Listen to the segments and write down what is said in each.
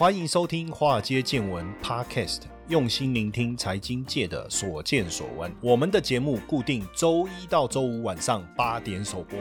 欢迎收听《华尔街见闻》Podcast，用心聆听财经界的所见所闻。我们的节目固定周一到周五晚上八点首播。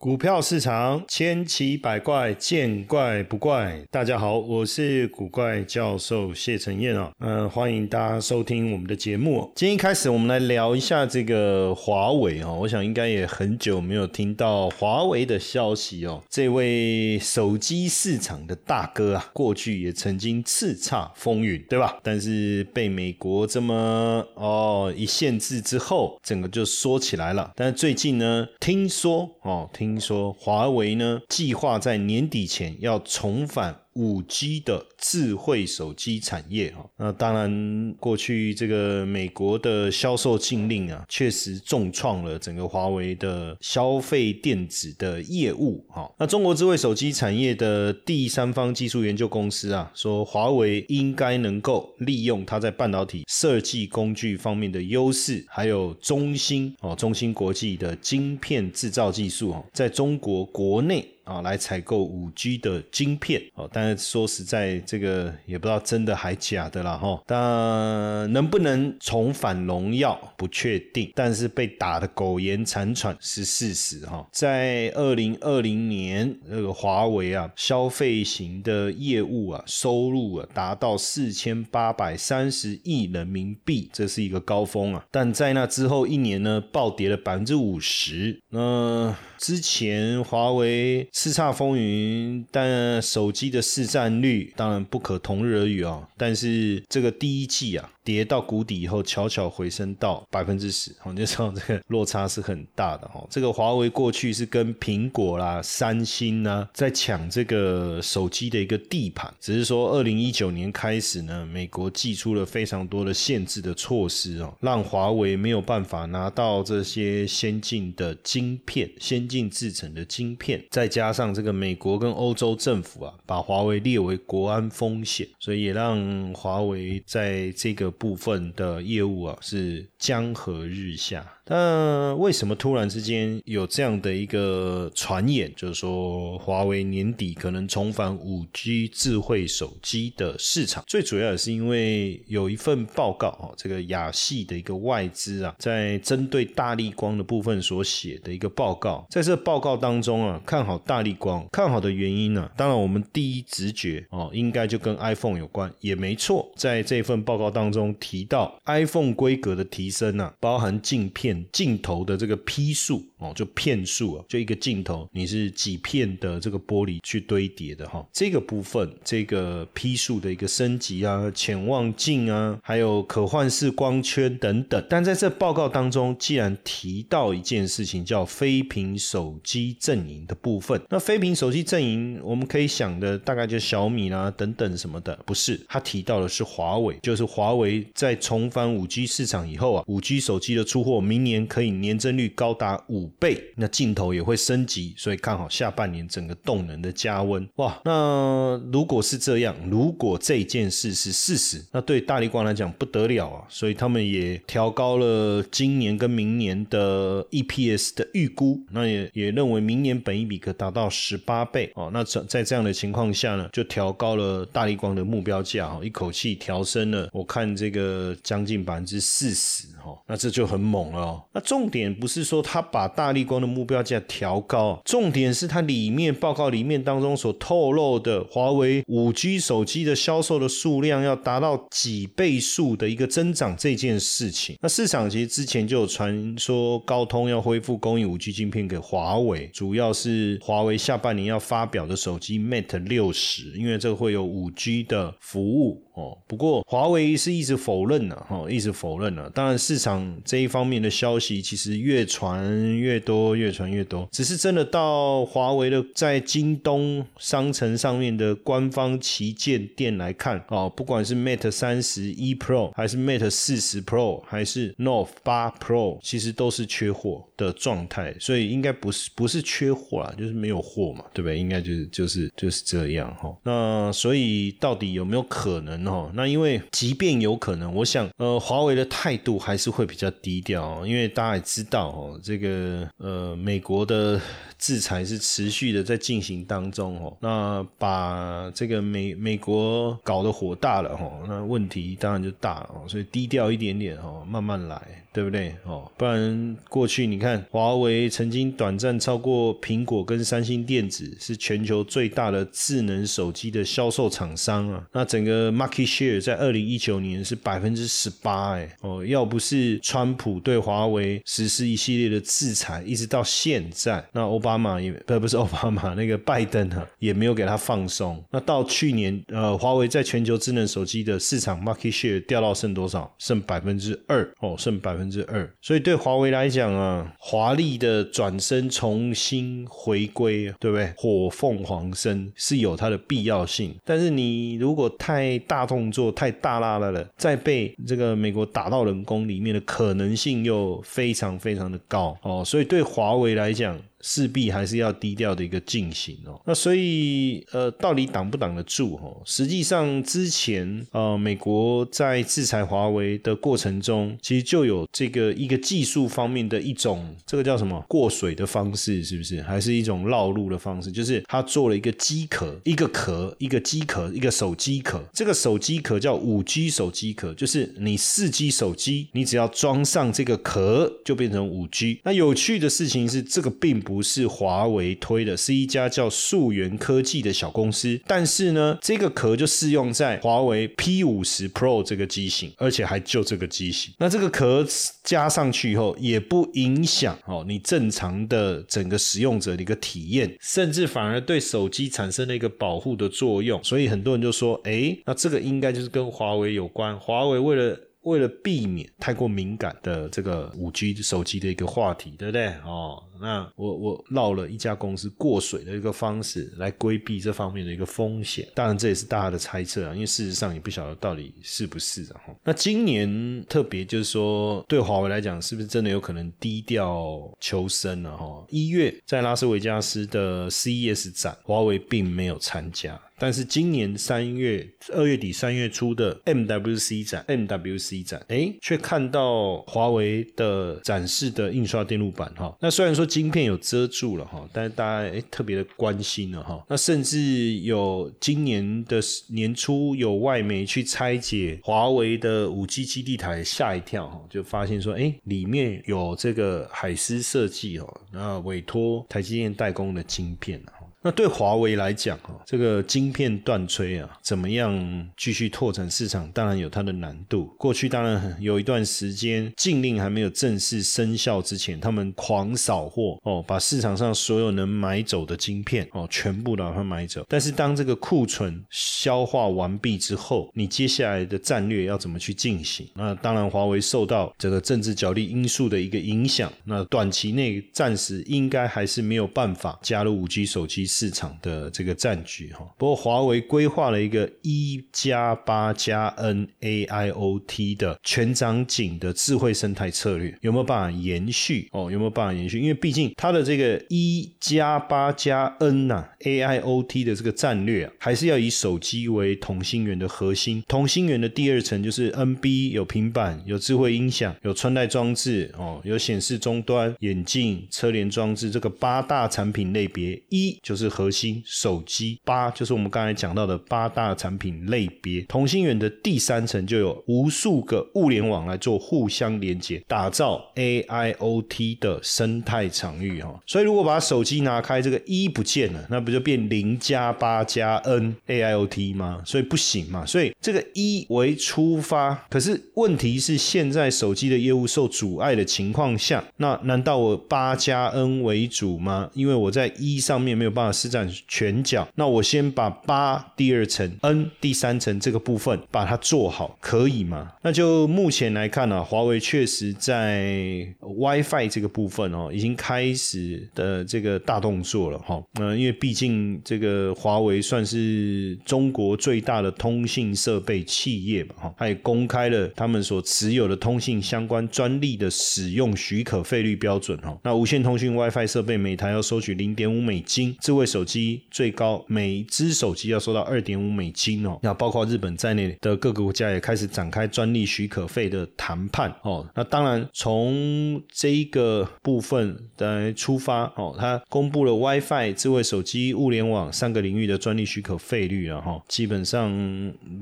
股票市场千奇百怪，见怪不怪。大家好，我是古怪教授谢承彦啊，嗯，欢迎大家收听我们的节目。今天一开始，我们来聊一下这个华为哦。我想应该也很久没有听到华为的消息哦。这位手机市场的大哥啊，过去也曾经叱咤风云，对吧？但是被美国这么哦一限制之后，整个就缩起来了。但是最近呢，听说哦，听。听说华为呢，计划在年底前要重返。五 G 的智慧手机产业哈，那当然过去这个美国的销售禁令啊，确实重创了整个华为的消费电子的业务哈。那中国智慧手机产业的第三方技术研究公司啊，说华为应该能够利用它在半导体设计工具方面的优势，还有中芯哦，中芯国际的晶片制造技术哦，在中国国内。啊，来采购五 G 的晶片哦，但是说实在，这个也不知道真的还假的啦哈。但能不能重返荣耀不确定，但是被打的苟延残喘是事实哈。在二零二零年，那个华为啊，消费型的业务啊，收入啊达到四千八百三十亿人民币，这是一个高峰啊。但在那之后一年呢，暴跌了百分之五十。那之前华为。叱咤风云，但手机的市占率当然不可同日而语啊。但是这个第一季啊。跌到谷底以后，悄悄回升到百分之十，你就知道这个落差是很大的哈。这个华为过去是跟苹果啦、三星呢在抢这个手机的一个地盘，只是说二零一九年开始呢，美国寄出了非常多的限制的措施哦，让华为没有办法拿到这些先进的晶片、先进制成的晶片，再加加上这个美国跟欧洲政府啊，把华为列为国安风险，所以也让华为在这个。部分的业务啊是江河日下，那为什么突然之间有这样的一个传言，就是说华为年底可能重返五 G 智慧手机的市场？最主要也是因为有一份报告哦，这个亚系的一个外资啊，在针对大力光的部分所写的一个报告，在这报告当中啊，看好大力光，看好的原因呢，当然我们第一直觉哦，应该就跟 iPhone 有关，也没错，在这份报告当中。提到 iPhone 规格的提升啊，包含镜片镜头的这个批数哦，就片数啊，就一个镜头你是几片的这个玻璃去堆叠的哈，这个部分这个批数的一个升级啊，潜望镜啊，还有可换式光圈等等。但在这报告当中，既然提到一件事情叫非屏手机阵营的部分，那非屏手机阵营我们可以想的大概就小米啦等等什么的，不是？他提到的是华为，就是华为。在重返五 G 市场以后啊，五 G 手机的出货明年年可以年增率高达五倍，那镜头也会升级，所以看好下半年整个动能的加温。哇，那如果是这样，如果这件事是事实，那对大力光来讲不得了啊，所以他们也调高了今年跟明年的 EPS 的预估，那也也认为明年本一比可达到十八倍哦。那在在这样的情况下呢，就调高了大力光的目标价哦，一口气调升了，我看这。个将近百分之四十哈，那这就很猛了哦。那重点不是说他把大力光的目标价调高，重点是它里面报告里面当中所透露的华为五 G 手机的销售的数量要达到几倍数的一个增长这件事情。那市场其实之前就有传说高通要恢复供应五 G 晶片给华为，主要是华为下半年要发表的手机 Mate 六十，因为这个会有五 G 的服务。哦，不过华为是一直否认了，哈，一直否认了。当然，市场这一方面的消息其实越传越多，越传越多。只是真的到华为的在京东商城上面的官方旗舰店来看，哦，不管是 Mate 三十一 Pro，还是 Mate 四十 Pro，还是 Note 八 Pro，其实都是缺货的状态。所以应该。不是不是缺货啦，就是没有货嘛，对不对？应该就是就是就是这样哈。那所以到底有没有可能哈？那因为即便有可能，我想呃，华为的态度还是会比较低调，因为大家也知道哦，这个呃，美国的。制裁是持续的在进行当中哦，那把这个美美国搞得火大了哦，那问题当然就大了，所以低调一点点哦，慢慢来，对不对哦？不然过去你看，华为曾经短暂超过苹果跟三星电子，是全球最大的智能手机的销售厂商啊，那整个 market share 在二零一九年是百分之十八哎哦，要不是川普对华为实施一系列的制裁，一直到现在，那欧巴。巴马也不不是奥巴马，那个拜登啊也没有给他放松。那到去年，呃，华为在全球智能手机的市场 market share 掉到剩多少？剩百分之二哦，剩百分之二。所以对华为来讲啊，华丽的转身重新回归，对不对？火凤凰身是有它的必要性。但是你如果太大动作、太大拉了了，再被这个美国打到冷宫里面的可能性又非常非常的高哦。所以对华为来讲，势必还是要低调的一个进行哦，那所以呃，到底挡不挡得住哦？实际上之前呃，美国在制裁华为的过程中，其实就有这个一个技术方面的一种，这个叫什么过水的方式，是不是？还是一种绕路的方式？就是他做了一个机壳，一个壳，一个机壳，一个手机壳。这个手机壳叫五 G 手机壳，就是你四 G 手机，你只要装上这个壳，就变成五 G。那有趣的事情是，这个并不。不是华为推的，是一家叫溯源科技的小公司。但是呢，这个壳就适用在华为 P 五十 Pro 这个机型，而且还就这个机型。那这个壳加上去以后，也不影响哦你正常的整个使用者的一个体验，甚至反而对手机产生了一个保护的作用。所以很多人就说，哎，那这个应该就是跟华为有关。华为为了为了避免太过敏感的这个五 G 手机的一个话题，对不对？哦。那我我绕了一家公司过水的一个方式来规避这方面的一个风险，当然这也是大家的猜测啊，因为事实上也不晓得到底是不是啊。那今年特别就是说，对华为来讲，是不是真的有可能低调求生了哈？一月在拉斯维加斯的 CES 展，华为并没有参加，但是今年三月二月底三月初的 MWC 展，MWC 展，哎，却看到华为的展示的印刷电路板哈。那虽然说。晶片有遮住了哈，但是大家诶特别的关心了哈。那甚至有今年的年初有外媒去拆解华为的五 G 基地台，吓一跳哈，就发现说哎里面有这个海思设计哦，那委托台积电代工的晶片啊。那对华为来讲，哈，这个晶片断炊啊，怎么样继续拓展市场，当然有它的难度。过去当然有一段时间禁令还没有正式生效之前，他们狂扫货哦，把市场上所有能买走的晶片哦，全部把它买走。但是当这个库存消化完毕之后，你接下来的战略要怎么去进行？那当然，华为受到这个政治角力因素的一个影响，那短期内暂时应该还是没有办法加入五 G 手机。市场的这个占据哈，不过华为规划了一个一加八加 N A I O T 的全场景的智慧生态策略，有没有办法延续哦？有没有办法延续？因为毕竟它的这个一加八加 N 呐 A I O T 的这个战略啊，还是要以手机为同心圆的核心，同心圆的第二层就是 N B 有平板、有智慧音响、有穿戴装置哦，有显示终端、眼镜、车联装置，这个八大产品类别一就是。是核心手机八，就是我们刚才讲到的八大产品类别。同心圆的第三层就有无数个物联网来做互相连接，打造 AIoT 的生态场域哈。所以如果把手机拿开，这个一不见了，那不就变零加八加 N AIoT 吗？所以不行嘛。所以这个一为出发，可是问题是现在手机的业务受阻碍的情况下，那难道我八加 N 为主吗？因为我在一上面没有办法。施展拳脚。那我先把八第二层、N 第三层这个部分把它做好，可以吗？那就目前来看呢，华为确实在 WiFi 这个部分哦，已经开始的这个大动作了哈。那，因为毕竟这个华为算是中国最大的通信设备企业嘛哈，它也公开了他们所持有的通信相关专利的使用许可费率标准哈。那无线通讯 WiFi 设备每台要收取零点五美金，智智慧手机最高每只手机要收到二点五美金哦。那包括日本在内的各个国家也开始展开专利许可费的谈判哦。那当然从这一个部分来出发哦，它公布了 WiFi、智慧手机、物联网三个领域的专利许可费率了哈。基本上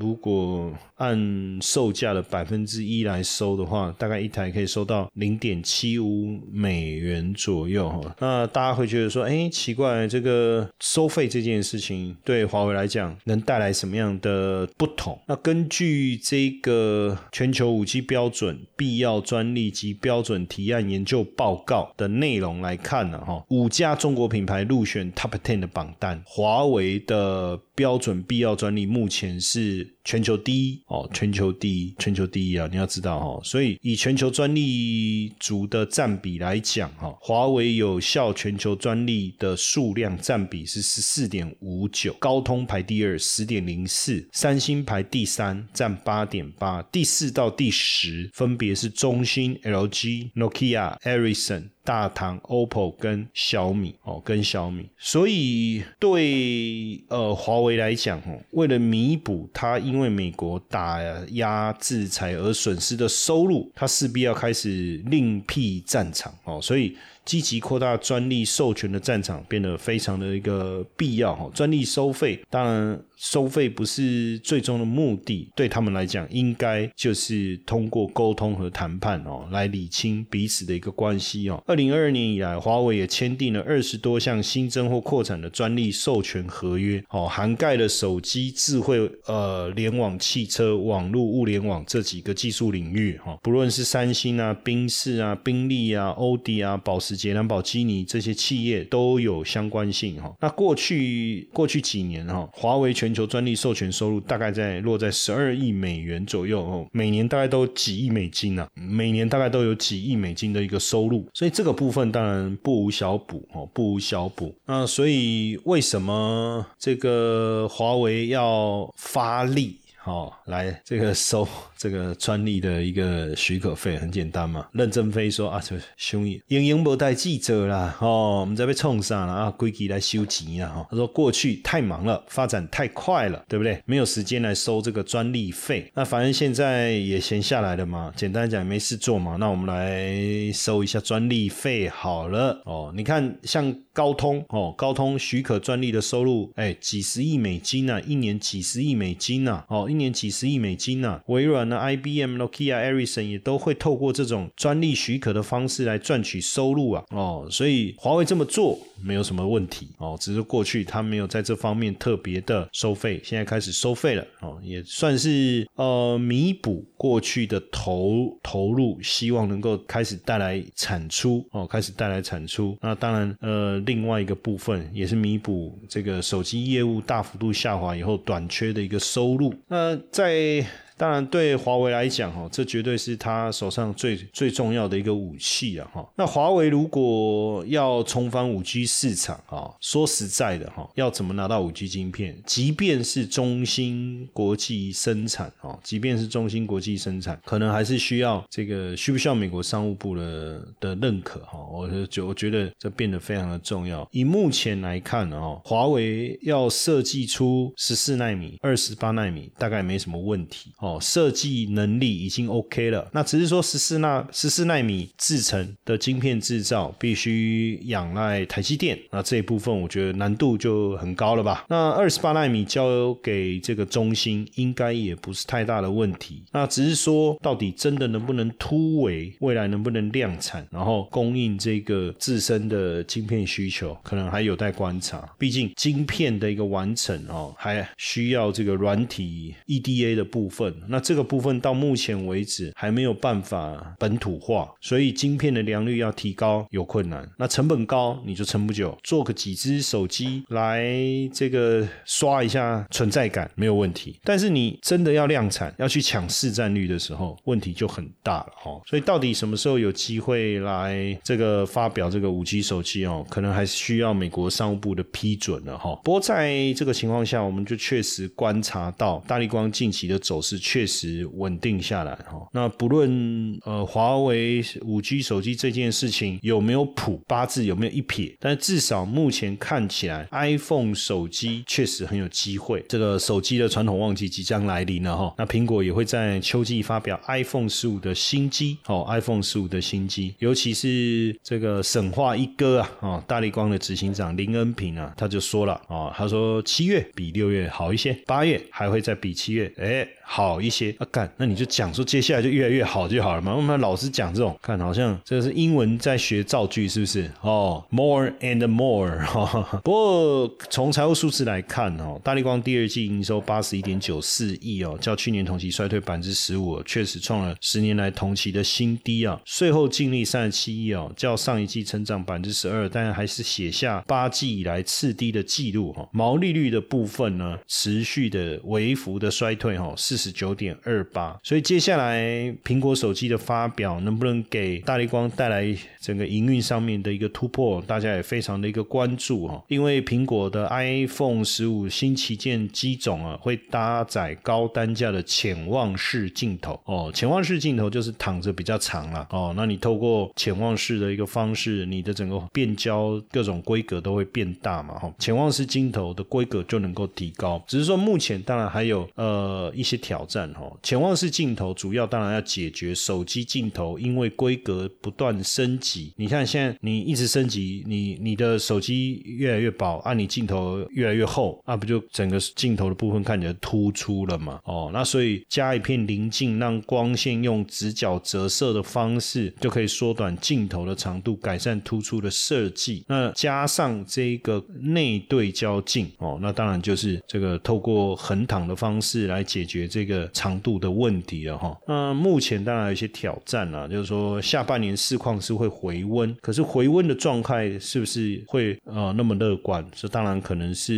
如果按售价的百分之一来收的话，大概一台可以收到零点七五美元左右哈。那大家会觉得说，哎，奇怪，这个收费这件事情对华为来讲能带来什么样的不同？那根据这个全球五 G 标准必要专利及标准提案研究报告的内容来看呢，哈，五家中国品牌入选 Top Ten 的榜单，华为的标准必要专利目前是。全球第一哦，全球第一，全球第一啊！你要知道哈，所以以全球专利族的占比来讲哈，华为有效全球专利的数量占占比是十四点五九，高通排第二十点零四，三星排第三占八点八，第四到第十分别是中兴、LG、Nokia、Ericsson。大唐、OPPO 跟小米哦，跟小米，所以对呃华为来讲哦，为了弥补它因为美国打压制裁而损失的收入，它势必要开始另辟战场哦，所以。积极扩大专利授权的战场变得非常的一个必要哈。专利收费当然收费不是最终的目的，对他们来讲，应该就是通过沟通和谈判哦，来理清彼此的一个关系哦。二零二二年以来，华为也签订了二十多项新增或扩展的专利授权合约哦，涵盖了手机、智慧呃联网、汽车、网络、物联网这几个技术领域哈。不论是三星啊、宾士啊、宾利啊、欧迪啊、保时。捷兰宝基尼这些企业都有相关性哈。那过去过去几年哈，华为全全球专利授权收入大概在落在十二亿美元左右哦，每年大概都几亿美金啊，每年大概都有几亿美金的一个收入，所以这个部分当然不无小补哦，不无小补。那所以为什么这个华为要发力？哦，来这个收这个专利的一个许可费很简单嘛。任正非说啊，这兄弟英英不带记者啦，哦，我们在被冲上了啊，规矩来收钱啊。他说过去太忙了，发展太快了，对不对？没有时间来收这个专利费。那反正现在也闲下来了嘛，简单讲没事做嘛，那我们来收一下专利费好了。哦，你看像高通哦，高通许可专利的收入，哎，几十亿美金呐，一年几十亿美金呐，哦。一年几十亿美金啊？微软呢、IBM、Nokia、Ericsson 也都会透过这种专利许可的方式来赚取收入啊！哦，所以华为这么做没有什么问题哦，只是过去他没有在这方面特别的收费，现在开始收费了哦，也算是呃弥补过去的投投入，希望能够开始带来产出哦，开始带来产出。那当然呃，另外一个部分也是弥补这个手机业务大幅度下滑以后短缺的一个收入。那，在。当然，对华为来讲，哈，这绝对是他手上最最重要的一个武器啊，哈。那华为如果要重返五 G 市场，啊，说实在的，哈，要怎么拿到五 G 晶片？即便是中芯国际生产，哦，即便是中芯国际生产，可能还是需要这个需不需要美国商务部的的认可，哈。我就我觉得这变得非常的重要。以目前来看，哦，华为要设计出十四纳米、二十八纳米，大概没什么问题，哦。哦，设计能力已经 OK 了，那只是说十四纳十四纳米制成的晶片制造必须仰赖台积电，那这一部分我觉得难度就很高了吧？那二十八纳米交给这个中芯，应该也不是太大的问题。那只是说，到底真的能不能突围，未来能不能量产，然后供应这个自身的晶片需求，可能还有待观察。毕竟晶片的一个完成哦，还需要这个软体 EDA 的部分。那这个部分到目前为止还没有办法本土化，所以晶片的良率要提高有困难。那成本高，你就撑不久。做个几只手机来这个刷一下存在感没有问题，但是你真的要量产，要去抢市占率的时候，问题就很大了哈。所以到底什么时候有机会来这个发表这个五 G 手机哦，可能还是需要美国商务部的批准了哈。不过在这个情况下，我们就确实观察到大力光近期的走势确实稳定下来哈。那不论呃华为五 G 手机这件事情有没有谱八字有没有一撇，但至少目前看起来 iPhone 手机确实很有机会。这个手机的传统旺季即将来临了哈。那苹果也会在秋季发表 iPhone 十五的新机哦，iPhone 十五的新机，尤其是这个神话一哥啊哦，大力光的执行长林恩平啊，他就说了哦，他说七月比六月好一些，八月还会再比七月哎好一些啊干，那你就讲说接下来就越来越好就好了嘛，我们老是讲这种，看好像这是英文在学造句是不是哦？More and more 哈，不过从财务数字来看哦，大力光第二季营收八十一点九四亿哦，较去年同期衰退百分之十五，确实创了十年来同期的新低啊。税后净利三十七亿哦，较上一季成长百分之十二，但还是写下八季以来次低的记录哈。毛利率的部分呢，持续的微幅的衰退哈，四十九点二八。所以接下来苹果手机的发表能不能给大力光带来整个营运上面的一个突破，大家也非常的一个关注哦。因为苹果的 iPhone 十五新旗舰机种啊，会搭载高单价的潜望式镜头哦。潜望式镜头就是躺着比较长了哦。那你透过潜望式的一个方式，你的整个变焦各种规格都会变大嘛哈。潜望式镜头的规格就能够提高，只是说目前当然还有呃一些挑战哦。潜望式镜头主要当然要解决手机镜头因为规格不断升级，你看现在你一直升级，你你的手机越来越薄，啊，你镜头越来越厚，啊，不就整个镜头的部分看起来突出了嘛？哦，那所以加一片棱镜，让光线用直角折射的方式，就可以缩短镜头的长度，改善突出的设计。那加上这一个内对焦镜，哦，那当然就是这个透过横躺的方式来解决这个长度的问题了哈。那目前当然有一些挑战了，就是说下半年市况是会回温，可是回温的状态是不是会呃那么乐观？这当然可能是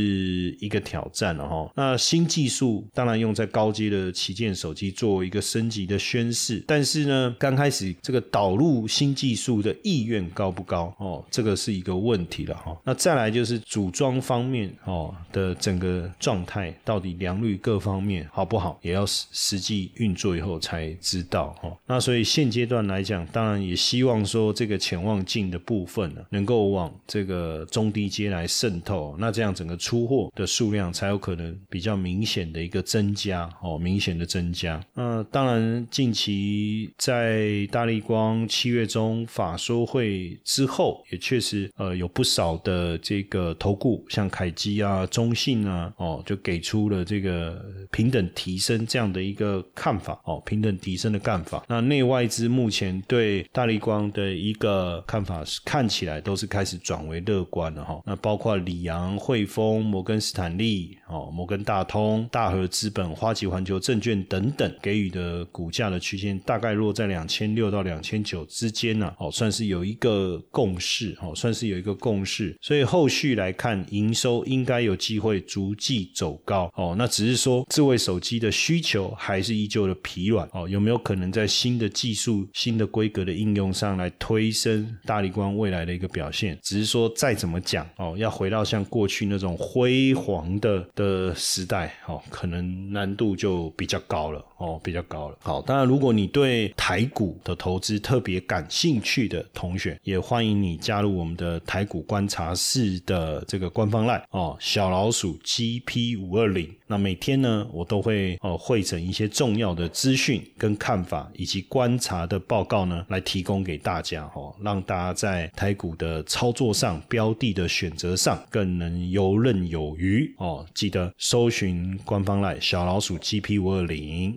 一个挑战了哈。那新技术当然用在高阶的旗舰手机作为一个升级的宣示，但是呢，刚开始这个导入新技术的意愿高不高哦？这个是一个问题了哈。那再来就是组装方面哦的整个状态，到底良率各方面好不好，也要实际运作以后才知道哈。那所以现阶段来讲，当然也希望说这个潜望镜的部分呢，能够往这个中低阶来渗透，那这样整个出货的数量才有可能比较明显的一个增加哦，明显的增加。那当然，近期在大力光七月中法说会之后，也确实呃有不少的这个投顾，像凯基啊、中信啊，哦，就给出了这个平等提升这样样的一个看法哦，平等提升的看法。那内外资目前对大力光的一个看法是，看起来都是开始转为乐观了哈。那包括里昂、汇丰、摩根斯坦利、哦摩根大通、大和资本、花旗环球证券等等给予的股价的区间，大概落在两千六到两千九之间呢。哦，算是有一个共识，哦，算是有一个共识。所以后续来看，营收应该有机会逐季走高。哦，那只是说智慧手机的需求还是依旧的疲软。哦，有没有可能在新的技术、新的规格的应用上来推升大力光未来的一个表现？只是说再怎么讲，哦，要回到像过去那种辉煌的的时代，哦，可能难度就比较高了。哦，比较高了。好，当然，如果你对台股的投资特别感兴趣的同学，也欢迎你加入我们的台股观察室的这个官方 line 哦，小老鼠 GP 五二零。那每天呢，我都会哦汇整一些重要的资讯跟看法，以及观察的报告呢，来提供给大家哦，让大家在台股的操作上、标的的选择上更能游刃有余哦。记得搜寻官方 line 小老鼠 GP 五二零。